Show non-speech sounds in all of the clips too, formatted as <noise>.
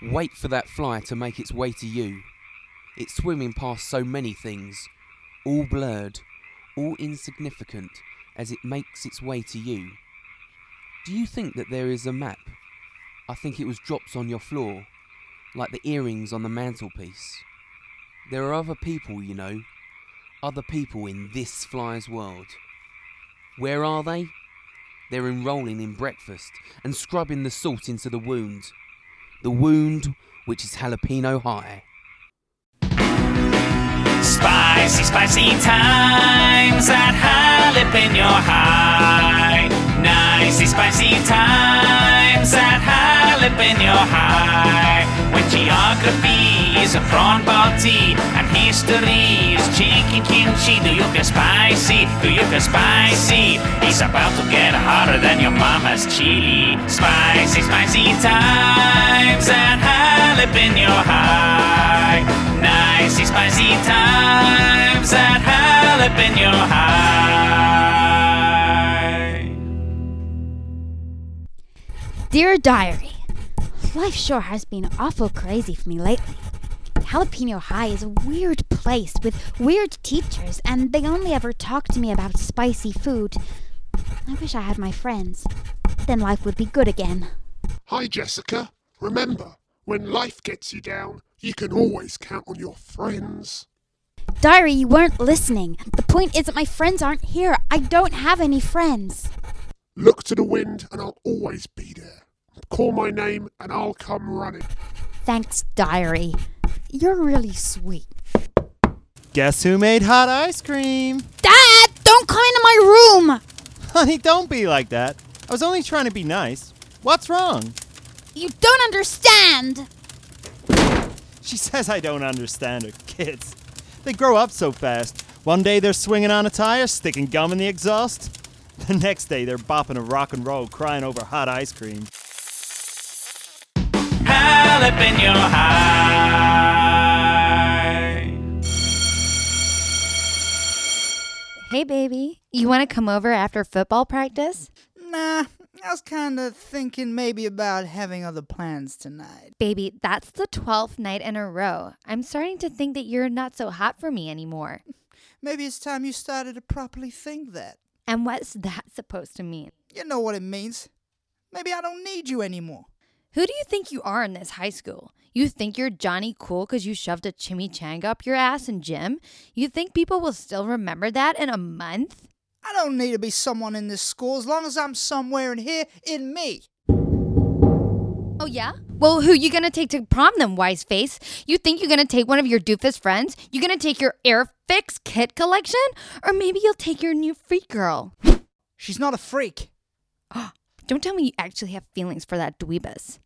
Wait for that fly to make its way to you. It's swimming past so many things, all blurred, all insignificant, as it makes its way to you. Do you think that there is a map? I think it was drops on your floor, like the earrings on the mantelpiece. There are other people, you know, other people in this fly's world. Where are they? They're enrolling in breakfast and scrubbing the salt into the wound. The wound which is jalapeno high. Spicy, spicy times at jalapeno high. Nicey, spicy times at jalapeno high. When geography is a prawn balti and history chicken kimchi, do you feel spicy? Do you feel spicy? It's about to get hotter than your mama's chili. Spicy, spicy times at jalapeno high. Nicey, spicy times at jalapeno high. Dear Diary, life sure has been awful crazy for me lately. Jalapeno High is a weird place with weird teachers, and they only ever talk to me about spicy food. I wish I had my friends. Then life would be good again. Hi, Jessica. Remember, when life gets you down, you can always count on your friends. Diary, you weren't listening. The point is that my friends aren't here. I don't have any friends. Look to the wind, and I'll always be there. Call my name, and I'll come running. Thanks, Diary. You're really sweet. Guess who made hot ice cream? Dad, don't come into my room! Honey, don't be like that. I was only trying to be nice. What's wrong? You don't understand! She says I don't understand her. Kids. They grow up so fast. One day they're swinging on a tire, sticking gum in the exhaust. The next day they're bopping a rock and roll, crying over hot ice cream. Jalapeno high. Hey, baby. You want to come over after football practice? Nah, I was kind of thinking maybe about having other plans tonight. Baby, that's the 12th night in a row. I'm starting to think that you're not so hot for me anymore. <laughs> Maybe it's time you started to properly think that. And what's that supposed to mean? You know what it means. Maybe I don't need you anymore. Who do you think you are in this high school? You think you're Johnny Cool because you shoved a chimichanga up your ass in gym? You think people will still remember that in a month? I don't need to be someone in this school as long as I'm somewhere in here in me. Oh, yeah? Well, who you gonna take to prom then, wise face? You think you're gonna take one of your doofus friends? You gonna take your Airfix kit collection? Or maybe you'll take your new freak girl? She's not a freak. <gasps> <gasps> Don't tell me you actually have feelings for that dweebus.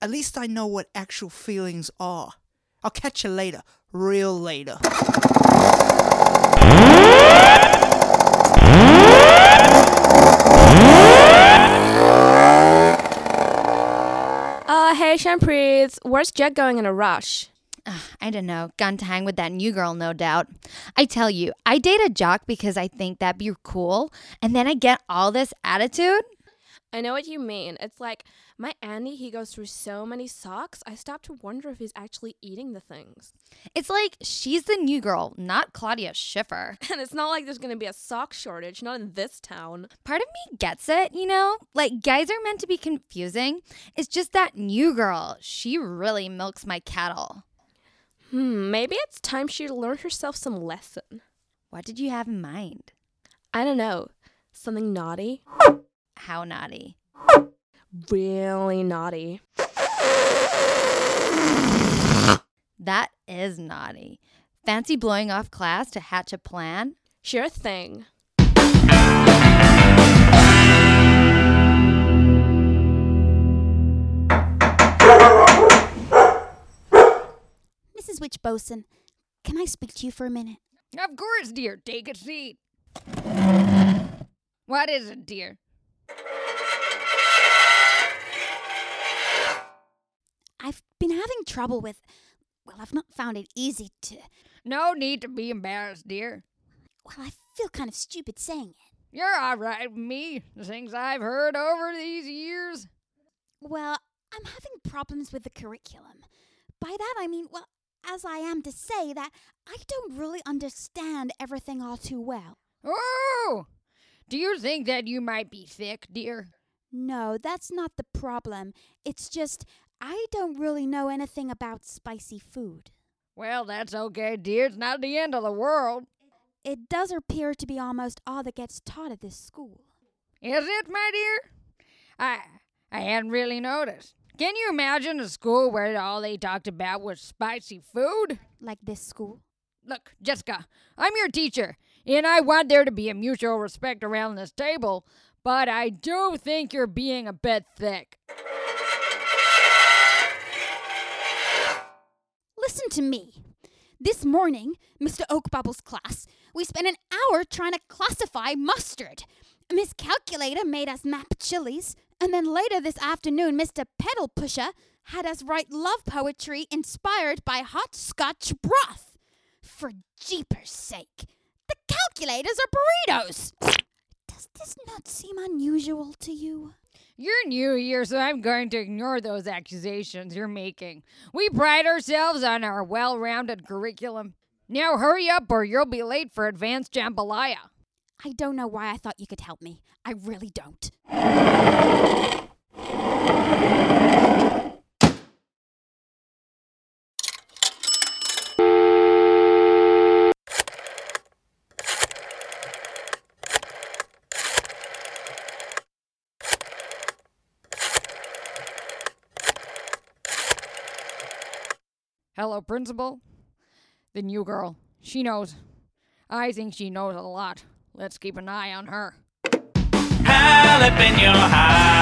At least I know what actual feelings are. I'll catch you later. Real later. Uh, hey, Champrice, where's Jed going in a rush? Ugh, I don't know. Gone to hang with that new girl, no doubt. I tell you, I date a jock because I think that'd be cool, and then I get all this attitude. I know what you mean. It's like my Andy, he goes through so many socks, I stop to wonder if he's actually eating the things. It's like she's the new girl, not Claudia Schiffer. <laughs> And it's not like there's gonna be a sock shortage, not in this town. Part of me gets it, you know? Like, guys are meant to be confusing. It's just that new girl, she really milks my cattle. Hmm, maybe it's time she learned herself some lesson. What did you have in mind? I don't know. Something naughty? How naughty? Really naughty. That is naughty. Fancy blowing off class to hatch a plan? Sure thing. Mrs. Witch Bosun, can I speak to you for a minute? Of course, dear. Take a seat. What is it, dear? Been having trouble with. Well, I've not found it easy to. No need to be embarrassed, dear. Well, I feel kind of stupid saying it. You're all right with me. The things I've heard over these years. Well, I'm having problems with the curriculum. By that I mean, well, as I am to say that I don't really understand everything all too well. Oh! Do you think that you might be thick, dear? No, that's not the problem. It's just I don't really know anything about spicy food. Well, that's okay, dear. It's not the end of the world. It does appear to be almost all that gets taught at this school. Is it, my dear? I I hadn't really noticed. Can you imagine a school where all they talked about was spicy food? Like this school? Look, Jessica, I'm your teacher, and I want there to be a mutual respect around this table, but I do think you're being a bit thick. Listen to me. This morning, Mr. Oakbubble's class, we spent an hour trying to classify mustard. Miss Calculator made us map chilies, and then later this afternoon, Mr. Pedal Pusher had us write love poetry inspired by hot scotch broth. For jeepers' sake, the calculators are burritos! Does this not seem unusual to you? You're new here, so I'm going to ignore those accusations you're making. We pride ourselves on our well rounded curriculum. Now hurry up, or you'll be late for advanced jambalaya. I don't know why I thought you could help me. I really don't. Hello, principal. The new girl. She knows. I think she knows a lot. Let's keep an eye on her. Hallop in your high.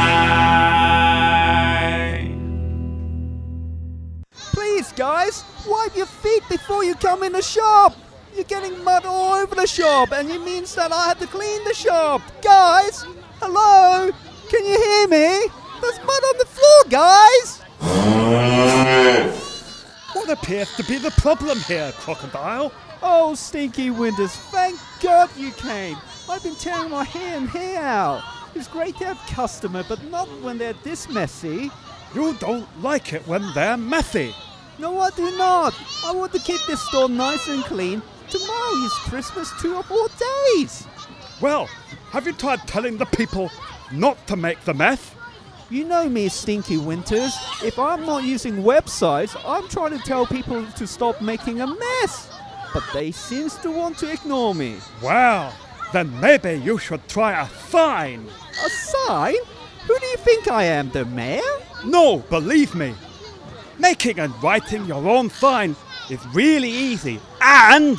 Please, guys, wipe your feet before you come in the shop. You're getting mud all over the shop, and it means that I have to clean the shop. Guys, hello? Can you hear me? There's mud on the floor, guys. Appears to be the problem here, Crocodile? Oh, Stinky Winters, thank God you came. I've been tearing my hair and hair out. It's great to have customer, but not when they're this messy. You don't like it when they're messy. No, I do not. I want to keep this store nice and clean. Tomorrow is Christmas two or four days. Well, have you tried telling the people not to make the mess? You know me, Stinky Winters. If I'm not using websites, I'm trying to tell people to stop making a mess. But they seems to want to ignore me. Well, then maybe you should try a sign. A sign? Who do you think I am, the mayor? No, believe me. Making and writing your own sign is really easy. And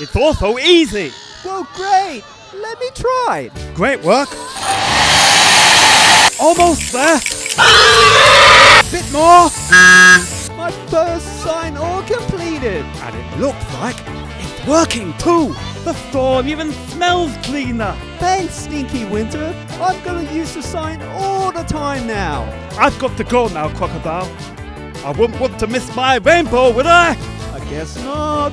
it's also easy. Well, great. Let me try. Great work. Almost there. Ah! Bit more. Ah! My first sign all completed. And it looks like it's working too. The store even smells cleaner. Thanks, Stinky Winter. I'm gonna use the sign all the time now. I've got to go now, Crocodile. I wouldn't want to miss my rainbow, would I? I guess not.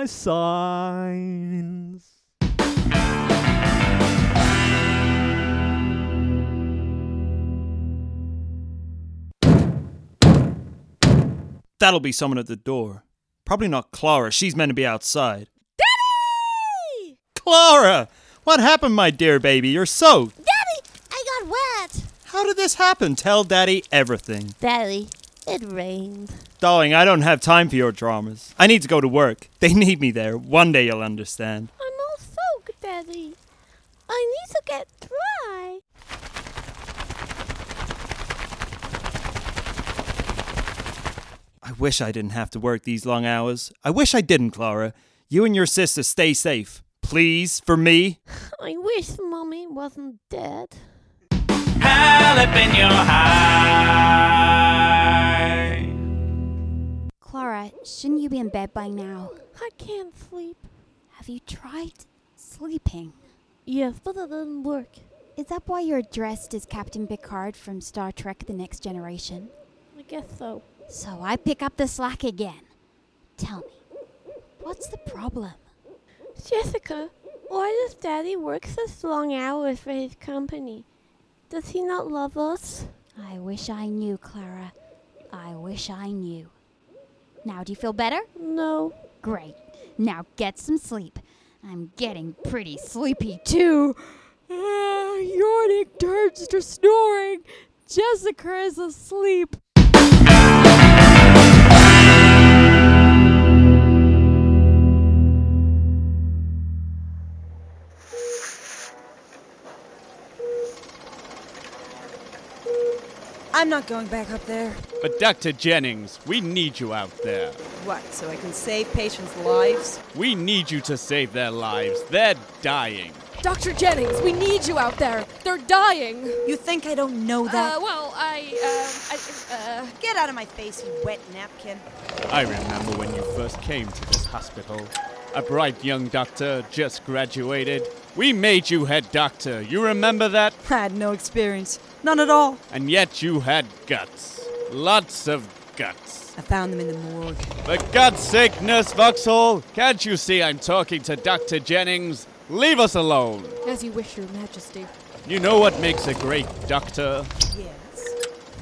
My signs. That'll be someone at the door. Probably not Clara. She's meant to be outside. Daddy! Clara! What happened, my dear baby? You're soaked. Daddy, I got wet. How did this happen? Tell Daddy everything. Daddy, it rained. Darling, I don't have time for your dramas. I need to go to work. They need me there. One day you'll understand. I'm all soaked, Daddy. I need to get dry. I wish I didn't have to work these long hours. I wish I didn't, Clara. You and your sister stay safe. Please, for me. <laughs> I wish Mommy wasn't dead. Hallop in your high. Clara, shouldn't you be in bed by now? I can't sleep. Have you tried sleeping? Yes, but it doesn't work. Is that why you're dressed as Captain Picard from Star Trek The Next Generation? I guess so. So I pick up the slack again. Tell me, what's the problem? Jessica, why does Daddy work such long hours for his company? Does he not love us? I wish I knew, Clara. I wish I knew. Now, do you feel better? No. Great. Now get some sleep. I'm getting pretty sleepy too. Ah, yawning turns to snoring. Jessica is asleep. I'm not going back up there. But Dr. Jennings, we need you out there. What, so I can save patients' lives? We need you to save their lives. They're dying. Dr. Jennings, we need you out there. They're dying. You think I don't know that? Uh, well, I, um, I, uh, Get out of my face, you wet napkin. I remember when you first came to this hospital. A bright young doctor, just graduated. We made you head doctor. You remember that? I had no experience. None at all. And yet you had guts. Lots of guts. I found them in the morgue. For God's sake, Nurse Vauxhall, can't you see I'm talking to Dr. Jennings? Leave us alone. as you wish, Your Majesty. You know what makes a great doctor? Yes.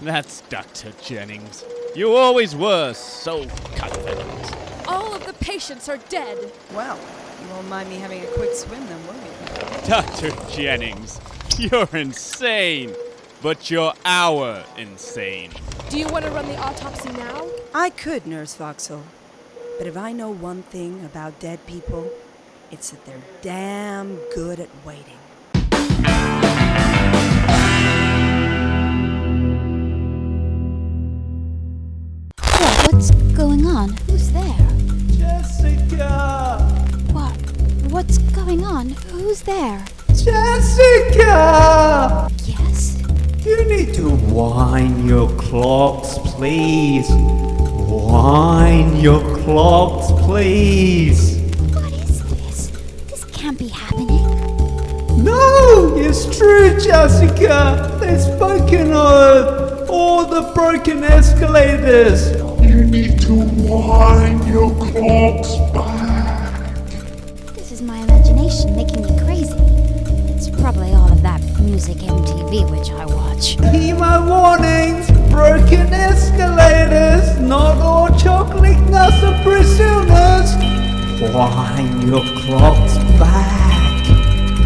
That's Dr. Jennings. You always were so confident. All of the patients are dead. Well, you won't mind me having a quick swim then, will you? Dr. Jennings, you're insane. But you're our insane. Do you want to run the autopsy now? I could, Nurse Vauxhall. But if I know one thing about dead people, it's that they're damn good at waiting. What? What's going on? Who's there? Jessica! What? What's going on? Who's there? Jessica! Yes? You need to wind your clocks, please. Wind your clocks, please. What is this? This can't be happening. No, it's true, Jessica. They've spoken of all the broken escalators. You need to wind your clocks back. This is my imagination making me crazy. It's probably all of that music MTV which I watch. Heed my warnings. Broken escalators, not all chocolate nuts are prisoners. Wind your clocks back.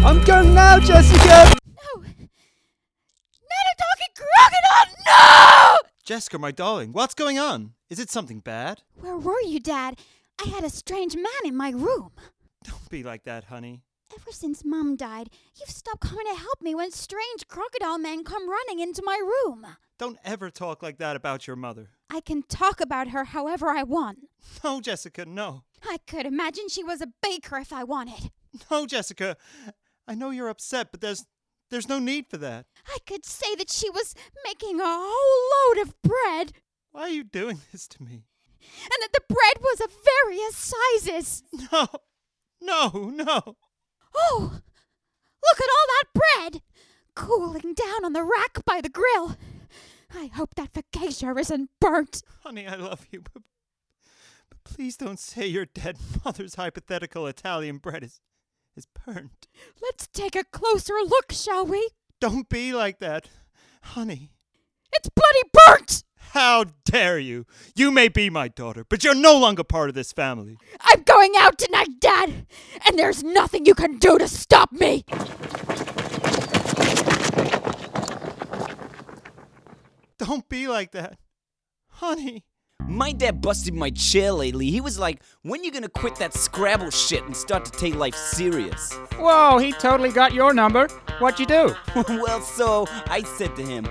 I'm going now, Jessica. No! Not a talking crocodile! No! Jessica, my darling, what's going on? Is it something bad? Where were you, Dad? I had a strange man in my room. Don't be like that, honey. Ever since Mum died, you've stopped coming to help me when strange crocodile men come running into my room. Don't ever talk like that about your mother. I can talk about her however I want. No, Jessica, no. I could imagine she was a baker if I wanted. No, Jessica. I know you're upset, but there's there's no need for that. I could say that she was making a whole load of bread, Why are you doing <laughs> this to me? and that the bread was of various sizes. No. No, no. Oh, look at all that bread! Cooling down on the rack by the grill. I hope that focaccia isn't burnt. Honey, I love you, but, but please don't say your dead mother's hypothetical Italian bread is is burnt. Let's take a closer look, shall we? Don't be like that. Honey, It's bloody burnt! How dare you? You may be my daughter, but you're no longer part of this family. I'm going out tonight, Dad, and there's nothing you can do to stop me. Don't be like that. Honey. My dad busted my chair lately. He was like, when you gonna quit that Scrabble shit and start to take life serious? Whoa, he totally got your number. What'd you do? <laughs> well, so I said to him,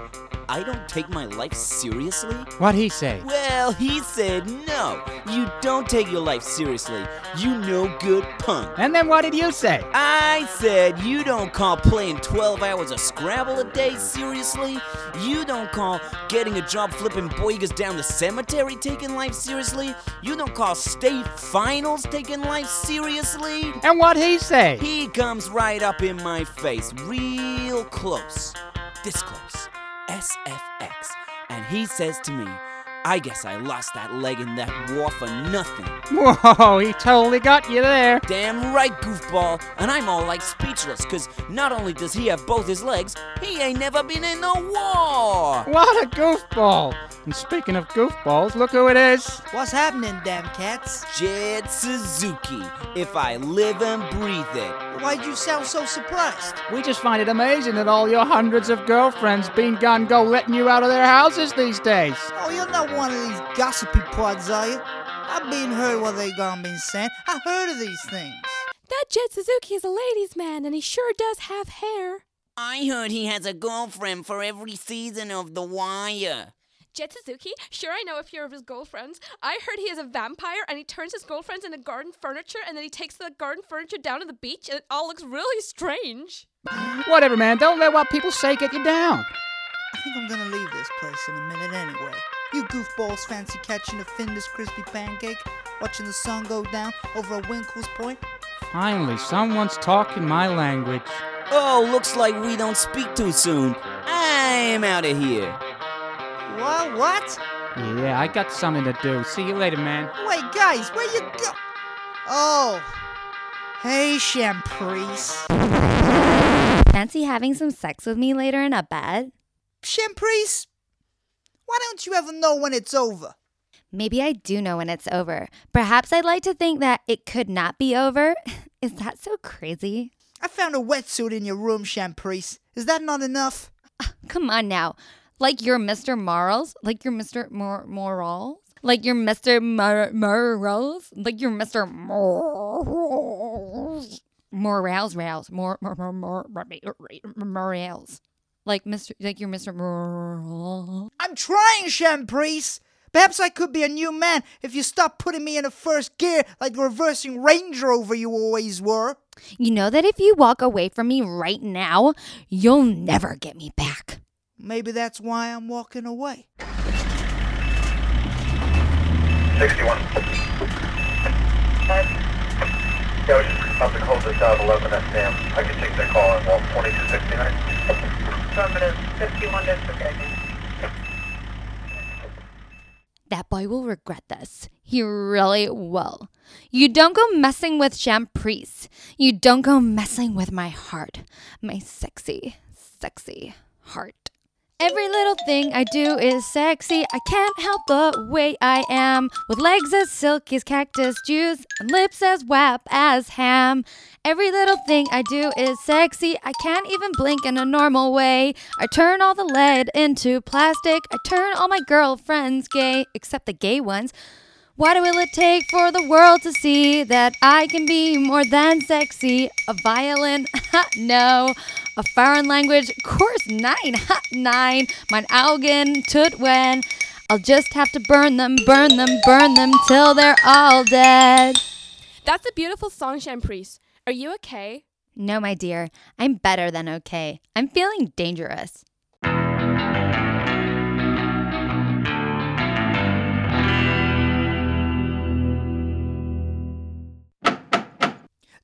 I don't take my life seriously? What'd he say? Well, he said, no, you don't take your life seriously. You no good punk. And then what did you say? I said, you don't call playing 12 hours of Scrabble a day seriously. You don't call getting a job flipping boigas down the cemetery taking life seriously. You don't call state finals taking life seriously. And what'd he say? He comes right up in my face, real close, this close, SFX. And he says to me, I guess I lost that leg in that war for nothing. Whoa, he totally got you there. Damn right, goofball. And I'm all like speechless, cause not only does he have both his legs, he ain't never been in no war. What a goofball. And speaking of goofballs, look who it is. What's happening, damn cats? Jed Suzuki, if I live and breathe it. Why'd you sound so surprised? We just find it amazing that all your hundreds of girlfriends been gone go letting you out of their houses these days. Oh, you're not one of these gossipy pods, are you? I've been heard what they gone been saying. I heard of these things. That Jed Suzuki is a ladies' man, and he sure does have hair. I heard he has a girlfriend for every season of The Wire. Jed Suzuki? Sure, I know a few of his girlfriends. I heard he is a vampire and he turns his girlfriends into garden furniture and then he takes the garden furniture down to the beach and it all looks really strange. Whatever, man. Don't let what people say get you down. I think I'm gonna leave this place in a minute anyway. You goofballs fancy catching a Findus crispy pancake, watching the sun go down over a Winkle's Point? Finally, someone's talking my language. Oh, looks like we don't speak too soon. I'm out of here. What? What? Yeah, I got something to do. See you later, man. Wait, guys, where you go? Oh. Hey, Champrice. Fancy having some sex with me later in a bed? Champrice, why don't you ever know when it's over? Maybe I do know when it's over. Perhaps I'd like to think that it could not be over. Is that so crazy? I found a wetsuit in your room, Champrice. Is that not enough? Come on now. Like you're Mr. Morals? Like you're Mr. Mor- Morals? Like you're Mr. Mor- Morals? Like you're Mr. Morals? Morals, rails, more, Like Mr. Like you're Mr. Moral. I'm trying, Champrice. Perhaps I could be a new man if you stop putting me in a first gear like the reversing Range Rover you always were. You know that if you walk away from me right now, you'll never get me back. Maybe that's why I'm walking away. 61. Yeah, I was just about to close this out 11 at Sam. I can take that call on wall 2269. Affirmative, 51 disregard. That boy will regret this. He really will. You don't go messing with Champrice. You don't go messing with my heart. My sexy, sexy heart. Every little thing I do is sexy. I can't help the way I am. With legs as silky as cactus juice and lips as wap as ham. Every little thing I do is sexy. I can't even blink in a normal way. I turn all the lead into plastic. I turn all my girlfriends gay, except the gay ones. What will it take for the world to see that I can be more than sexy? A violin? <laughs> No. A foreign language? Course nine. Nine. Mein Augen tut when. I'll just have to burn them, burn them, burn them till they're all dead. That's a beautiful song, Champrice. Are you okay? No, my dear. I'm better than okay. I'm feeling dangerous.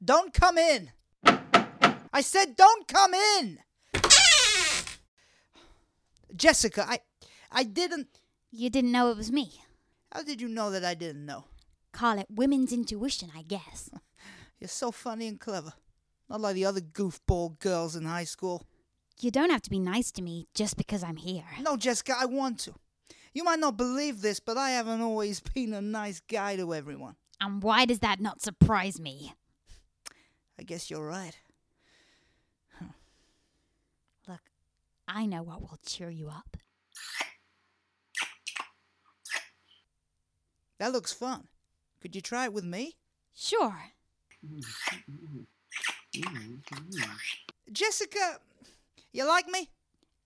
Don't come in. I said don't come in. Jessica, I I didn't You didn't know it was me. How did you know that I didn't know? Call it women's intuition, I guess. <laughs> You're so funny and clever. Not like the other goofball girls in high school. You don't have to be nice to me just because I'm here. No, Jessica, I want to. You might not believe this, but I haven't always <laughs> been a nice guy to everyone. And why does that not surprise me? I guess you're right. Look, I know what will cheer you up. That looks fun. Could you try it with me? Sure. Jessica, you like me?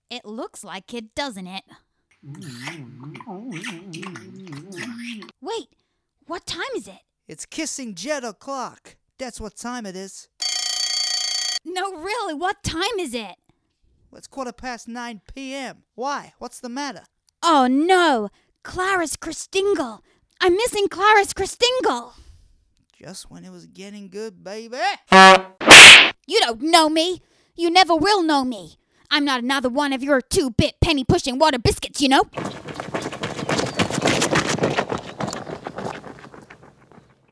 It looks like it, doesn't it? Wait, what time is it? It's kissing jet o'clock. That's what time it is. No, really, what time is it? Well, it's quarter past 9 p.m. Why? What's the matter? Oh, no! Clara's Christingle! I'm missing Clara's Christingle! Just when it was getting good, baby. You don't know me. You never will know me. I'm not another one of your two bit penny pushing water biscuits, you know?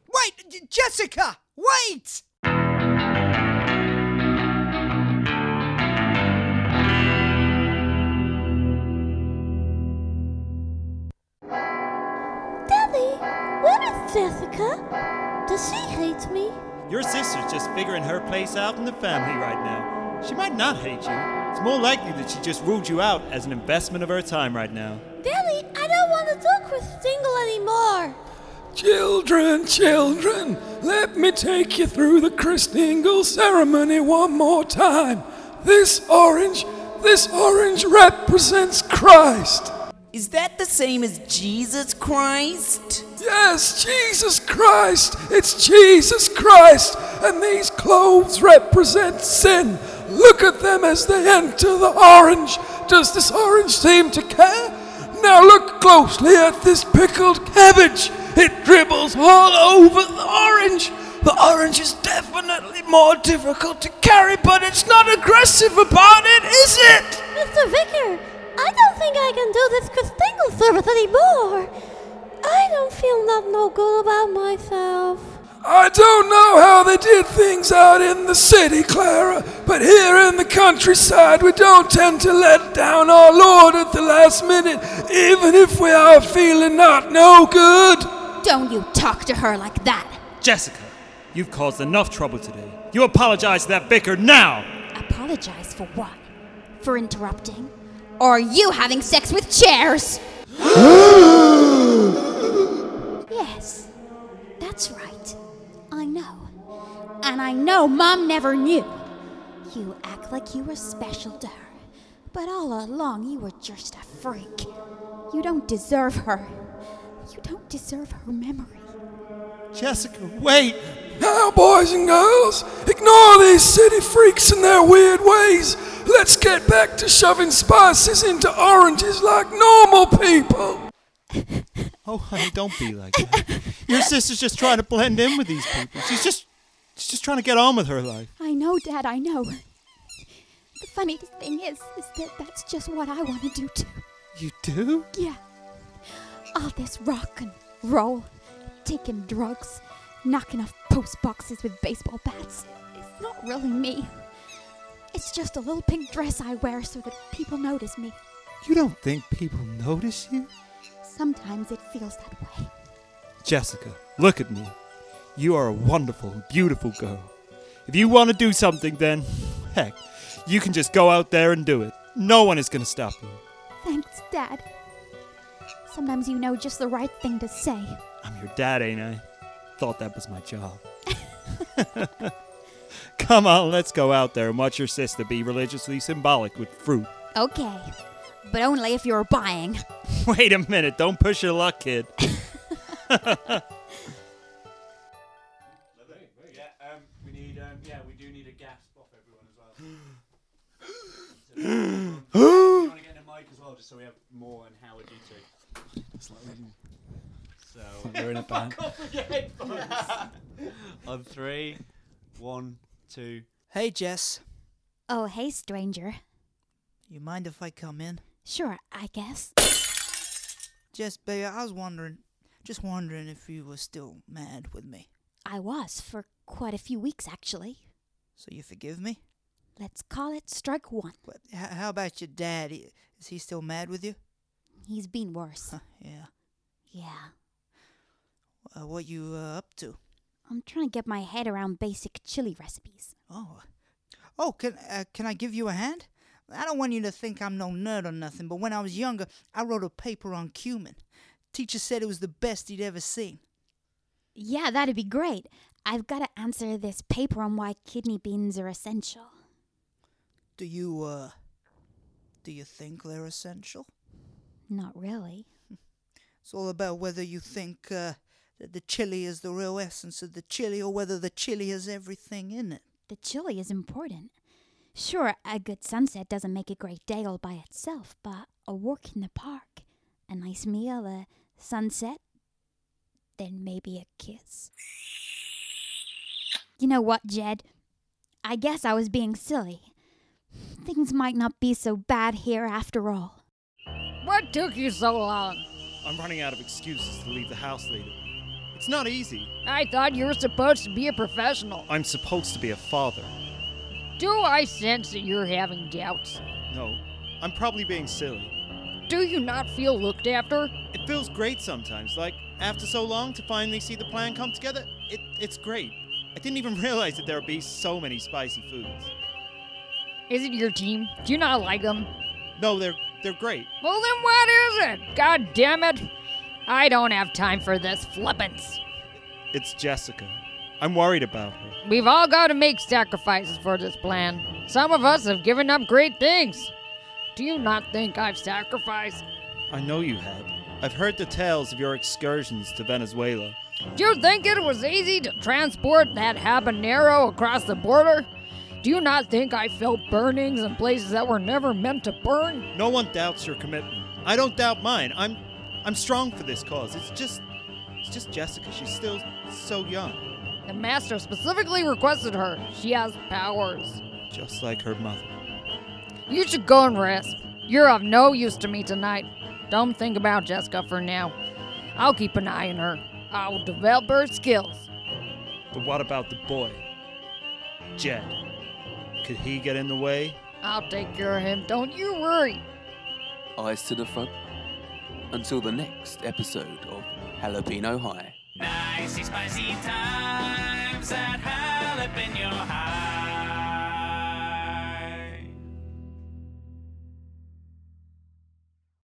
Wait, J- Jessica! Wait! Daddy, where is Jessica? Does she hate me? Your sister's just figuring her place out in the family right now. She might not hate you. It's more likely that she just ruled you out as an investment of her time right now. Daddy, I don't want to talk with Stingle anymore. Children, children, let me take you through the christening ceremony one more time. This orange, this orange represents Christ. Is that the same as Jesus Christ? Yes, Jesus Christ. It's Jesus Christ. And these clothes represent sin. Look at them as they enter the orange. Does this orange seem to care? Now look closely at this pickled cabbage. It dribbles all over the orange. The orange is definitely more difficult to carry, but it's not aggressive about it, is it? Mr. Vicar, I don't think I can do this Christingle service anymore. I don't feel not no good about myself. I don't know how they did things out in the city, Clara, but here in the countryside we don't tend to let down our Lord at the last minute, even if we are feeling not no good. Don't you talk to her like that. Jessica, you've caused enough trouble today. You apologize to that vicar now! Apologize for what? For interrupting? Or you having sex with chairs? <gasps> yes, that's right. I know. And I know Mom never knew. You act like you were special to her. But all along, you were just a freak. You don't deserve her. You don't deserve her memory. Jessica, wait! Now, boys and girls, ignore these city freaks and their weird ways. Let's get back to shoving spices into oranges like normal people. Oh, honey, don't be like that. Your sister's just trying to blend in with these people. She's just, she's just trying to get on with her life. I know, Dad, I know. The funniest thing is, is that that's just what I want to do too. You do? Yeah. All this rock and roll, taking drugs, knocking off post boxes with baseball bats. It's not really me. It's just a little pink dress I wear so that people notice me. You don't think people notice you? Sometimes it feels that way. Jessica, look at me. You are a wonderful, beautiful girl. If you want to do something, then, heck, you can just go out there and do it. No one is going to stop you. Thanks, Dad. Sometimes you know just the right thing to say. I'm your dad, ain't I? Thought that was my job. <laughs> Come on, let's go out there and watch your sister be religiously symbolic with fruit. Okay. But only if you're buying. <laughs> Wait a minute, don't push your luck, kid. <laughs> just so we have more and Howard you two. So <laughs> We're in a band. Fuck off with your headphones. On three, one, two. Hey, Jess. Oh, hey, stranger. You mind if I come in? Sure, I guess. Jess, baby, I was wondering, just wondering if you were still mad with me. I was for quite a few weeks, actually. So you forgive me? Let's call it strike one. But how about your dad? Is he still mad with you? He's been worse. Yeah. Yeah. Uh, what you uh, up to? I'm trying to get my head around basic chili recipes. Oh. Oh, can uh, can I give you a hand? I don't want you to think I'm no nerd or nothing, but when I was younger, I wrote a paper on cumin. Teacher said it was the best he'd ever seen. Yeah, that'd be great. I've got to answer this paper on why kidney beans are essential. Do you uh do you think they're essential? Not really. It's all about whether you think uh, that the chili is the real essence of the chili or whether the chili has everything in it. The chili is important. Sure, a good sunset doesn't make a great day all by itself, but a walk in the park, a nice meal, a sunset, then maybe a kiss. You know what, Jed? I guess I was being silly. Things might not be so bad here after all. What took you so long? I'm running out of excuses to leave the house later. It's not easy. I thought you were supposed to be a professional. I'm supposed to be a father. Do I sense that you're having doubts? No, I'm probably being silly. Do you not feel looked after? It feels great sometimes. Like, after so long, to finally see the plan come together, it, it's great. I didn't even <laughs> realize that there would be so many spicy foods. Is it your team? Do you not like them? No, they're they're great. Well, then what is it? God damn it. I don't have time for this flippance. It's Jessica. I'm worried about her. We've all got to make sacrifices for this plan. Some of us have given up great things. Do you not think I've sacrificed? I know you have. I've heard the tales of your excursions to Venezuela. Do you think it was easy to transport that habanero across the border? Do you not think I felt burnings in places that were never meant to burn? No one doubts your commitment. I don't doubt mine. I'm I'm strong for this cause. It's just it's just Jessica. She's still so young. The master specifically requested her. She has powers. Just like her mother. You should go and rest. You're of no use to me tonight. Don't think about Jessica for now. I'll keep an eye on her. I will develop her skills. But what about the boy? Jed. Could he get in the way? I'll take care of him. Don't you worry. Eyes to the front. Until the next episode of Jalapeno High. Nicey spicy times at